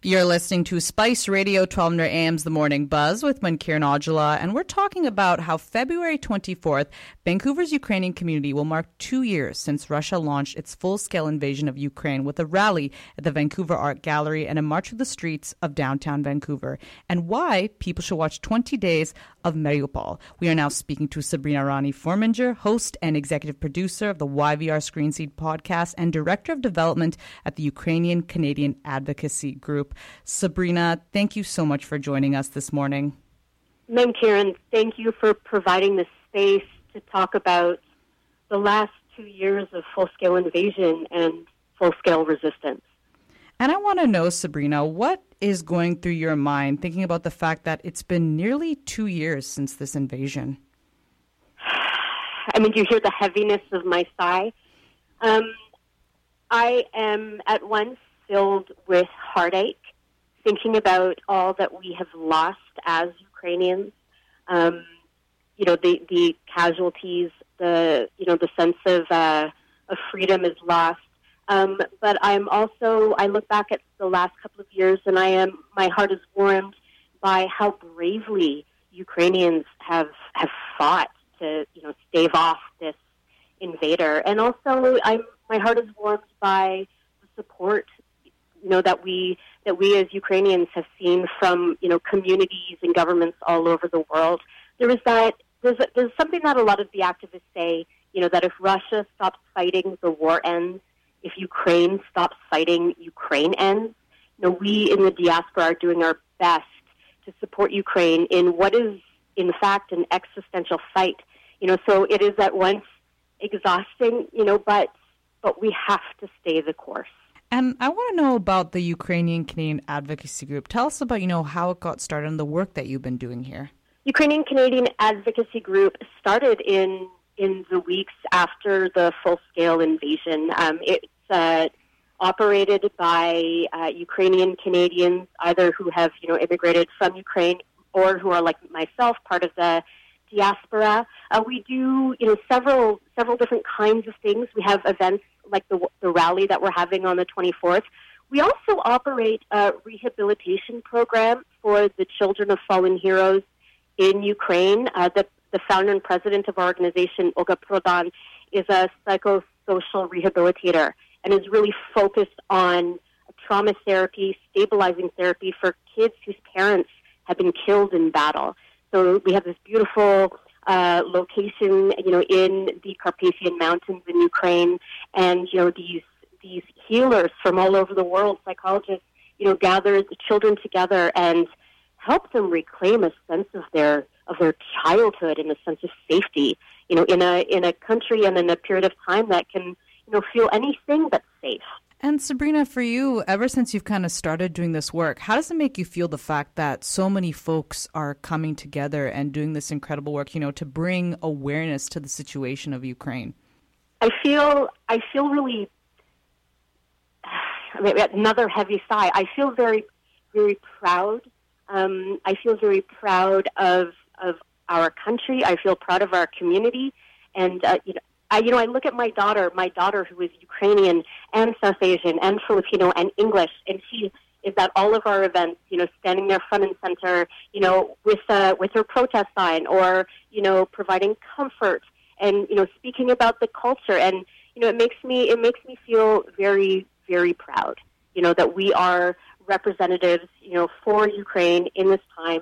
You're listening to Spice Radio 1200 AM's The Morning Buzz with Mankiran Aujla, and we're talking about how February 24th, Vancouver's Ukrainian community will mark two years since Russia launched its full scale invasion of Ukraine with a rally at the Vancouver Art Gallery and a march through the streets of downtown Vancouver, and why people should watch 20 Days of Mariupol. We are now speaking to Sabrina Rani Furminger, host and executive producer of the YVR Screen Scene podcast and director of development at the Ukrainian Canadian Advocacy Group. Sabrina, thank you so much for joining us this morning. Mankiran, thank you for providing the space to talk about the last two years of full scale invasion and full scale resistance. And I want to know, Sabrina, what is going through your mind thinking about the fact that it's been nearly two years since this invasion? I mean, do you hear the heaviness of my sigh? Um, I am at once filled with heartache, thinking about all that we have lost as Ukrainians. Um, you know, the the casualties, the you know, the sense of uh, of freedom is lost. Um, but I'm also I look back at the last couple of years, and I am my heart is warmed by how bravely Ukrainians have have fought to you know stave off this invader, and also I'm my heart is warmed by the support you know that we that we as Ukrainians have seen from you know communities and governments all over the world. There is that there's there's something that a lot of the activists say. You know that if Russia stops fighting, the war ends. If Ukraine stops fighting, Ukraine ends. You know we in the diaspora are doing our best to support Ukraine in what is in fact an existential fight. You know so it is at once exhausting. You know but but we have to stay the course. And I want to know about the Ukrainian Canadian Advocacy Group. Tell us about, you know, how it got started and the work that you've been doing here. Ukrainian Canadian Advocacy Group started in in the weeks after the full scale invasion. Um, it's uh, operated by uh, Ukrainian Canadians, either who have you know immigrated from Ukraine or who are like myself, part of the diaspora. Uh, we do you know several several different kinds of things. We have events like the, the rally that we're having on the 24th. We also operate a rehabilitation program for the children of fallen heroes in Ukraine. Uh, the, the founder and president of our organization, Olga Prodan, is a psychosocial rehabilitator and is really focused on trauma therapy, stabilizing therapy for kids whose parents have been killed in battle. So we have this beautiful uh, location, you know, in the Carpathian Mountains in Ukraine, and you know these these healers from all over the world, psychologists, you know, gather the children together and help them reclaim a sense of their of their childhood and a sense of safety, you know, in a in a country and in a period of time that can you know feel anything but safe. And Sabrina, for you, ever since you've kind of started doing this work, how does it make you feel the fact that so many folks are coming together and doing this incredible work, you know, to bring awareness to the situation of Ukraine? I feel I feel really another heavy sigh. I feel very very proud. Um, I feel very proud of of our country. I feel proud of our community, and uh, you know, I, you know, I look at my daughter, my daughter who is Ukrainian and South Asian and Filipino and English, and she is at all of our events, you know, standing there front and center, you know, with uh, with her protest sign or you know, providing comfort and you know, speaking about the culture, and you know, it makes me it makes me feel very very proud, you know, that we are representatives, you know, for Ukraine in this time.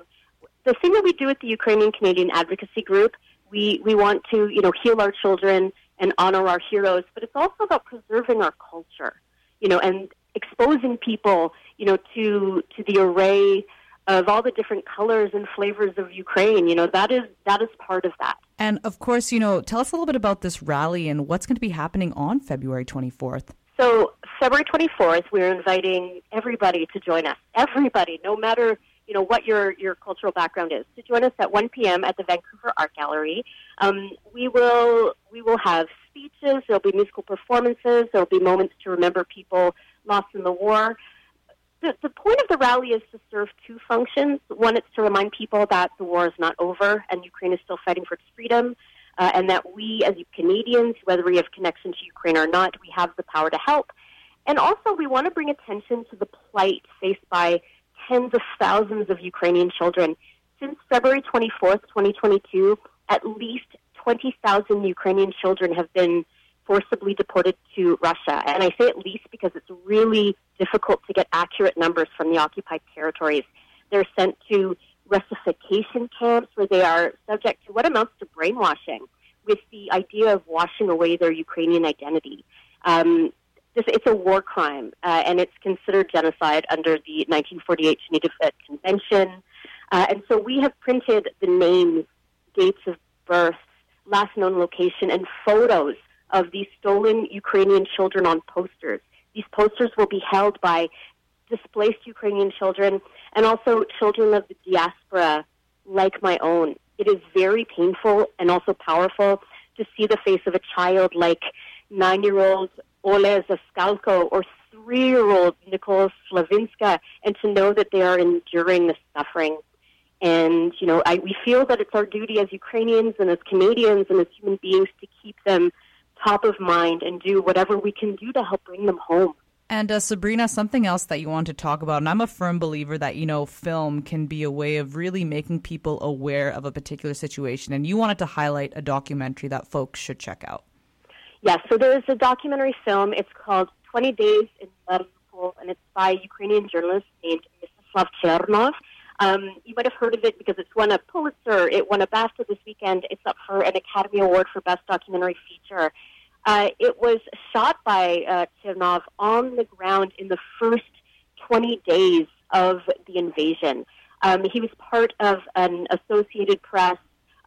The thing that we do at the Ukrainian Canadian Advocacy Group we we want to you know heal our children and honor our heroes, but it's also about preserving our culture, you know, and exposing people, you know, to to the array of all the different colors and flavors of Ukraine. You know, that is that is part of that. And of course, you know, tell us a little bit about this rally and what's going to be happening on February 24th. So, February 24th, we're inviting everybody to join us. Everybody, no matter you know what your your cultural background is. To join us at 1 p.m. at the Vancouver Art Gallery, um, we will we will have speeches. There'll be musical performances. There'll be moments to remember people lost in the war. The, the point of the rally is to serve two functions. One, it's to remind people that the war is not over and Ukraine is still fighting for its freedom, uh, and that we, as Canadians, whether we have connection to Ukraine or not, we have the power to help. And also, we want to bring attention to the plight faced by tens of thousands of Ukrainian children. Since February 24th, 2022, at least 20,000 Ukrainian children have been forcibly deported to Russia. And I say at least because it's really difficult to get accurate numbers from the occupied territories. They're sent to Russification camps where they are subject to what amounts to brainwashing with the idea of washing away their Ukrainian identity. Um, this, it's a war crime, uh, and it's considered genocide under the 1948 Geneva Convention. Uh, and so we have printed the names, dates of birth, last known location, and photos of these stolen Ukrainian children on posters. These posters will be held by displaced Ukrainian children and also children of the diaspora like my own. It is very painful and also powerful to see the face of a child like nine year old Ole Zaskalko or three year old Nicole Slavinska and to know that they are enduring the suffering. And, you know, I, we feel that it's our duty as Ukrainians and as Canadians and as human beings to keep them top of mind and do whatever we can do to help bring them home. And uh, Sabrina, something else that you want to talk about, and I'm a firm believer that, you know, film can be a way of really making people aware of a particular situation. And you wanted to highlight a documentary that folks should check out. Yes, so there is a documentary film. It's called 20 Days in Mariupol, and it's by a Ukrainian journalist named Mstislav Chernov. Um, you might have heard of it because it's won a Pulitzer. It won a BAFTA this weekend. It's up for an Academy Award for Best Documentary Feature. Uh, it was shot by uh, Chernov on the ground in the first 20 days of the invasion. Um, he was part of an Associated Press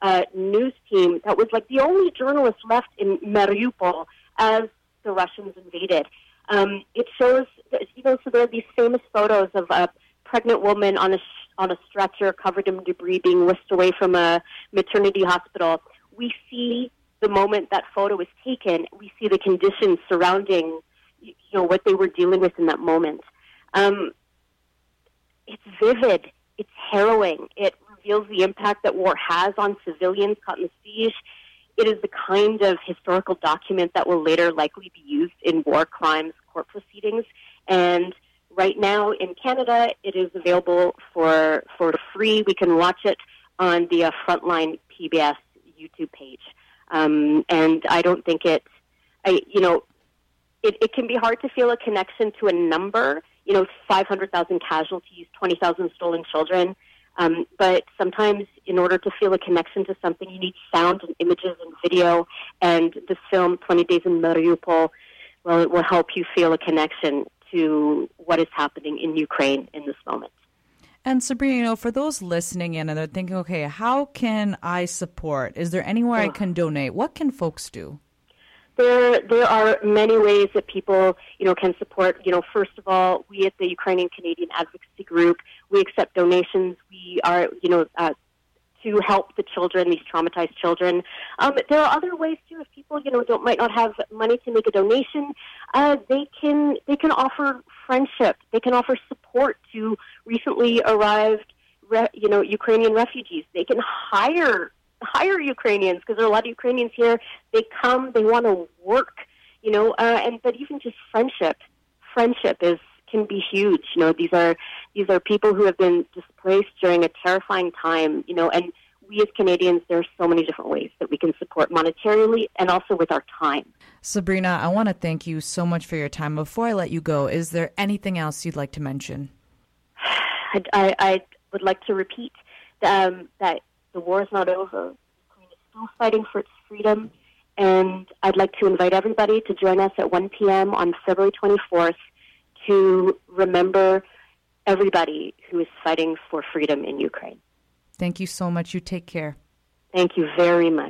uh, news team that was like the only journalist left in Mariupol as the Russians invaded. Um, it shows, you know, so there are these famous photos of a pregnant woman on a sh- on a stretcher covered in debris being whisked away from a maternity hospital. We see the moment that photo was taken, we see the conditions surrounding, you know, what they were dealing with in that moment. Um, it's vivid. It's harrowing. It reveals the impact that war has on civilians caught in the siege. It is the kind of historical document that will later likely be used in war crimes court proceedings. And right now in Canada, it is available for for free. We can watch it on the uh, Frontline PBS YouTube page. Um, and I don't think it, I, you know, it, it can be hard to feel a connection to a number, you know, 500,000 casualties, 20,000 stolen children. Um, but sometimes, in order to feel a connection to something, you need sound and images and video. And the film 20 Days in Mariupol, well, it will help you feel a connection to what is happening in Ukraine in this moment. And Sabrina, you know, for those listening in and they're thinking, okay, how can I support? Is there anywhere I can donate? What can folks do? There, there are many ways that people, you know, can support. You know, first of all, we at the Ukrainian Canadian Advocacy Group, we accept donations. We are, you know, uh, to help the children, these traumatized children. Um, there are other ways too. If people, you know, don't might not have money to make a donation, uh, they can they can offer friendship. They can offer support to recently arrived, re, you know, Ukrainian refugees. They can hire hire Ukrainians because there are a lot of Ukrainians here. They come, they want to work, you know, uh, and but even just friendship, friendship is can be huge. You know, these are these are people who have been displaced during a terrifying time. You know, and we as Canadians, there are so many different ways that we can support monetarily and also with our time. Sabrina, I want to thank you so much for your time. Before I let you go, is there anything else you'd like to mention? I, I, I would like to repeat um, that the war is not over. Ukraine is still fighting for its freedom. And I'd like to invite everybody to join us at 1 p.m. on February 24th to remember everybody who is fighting for freedom in Ukraine. Thank you so much. You take care. Thank you very much.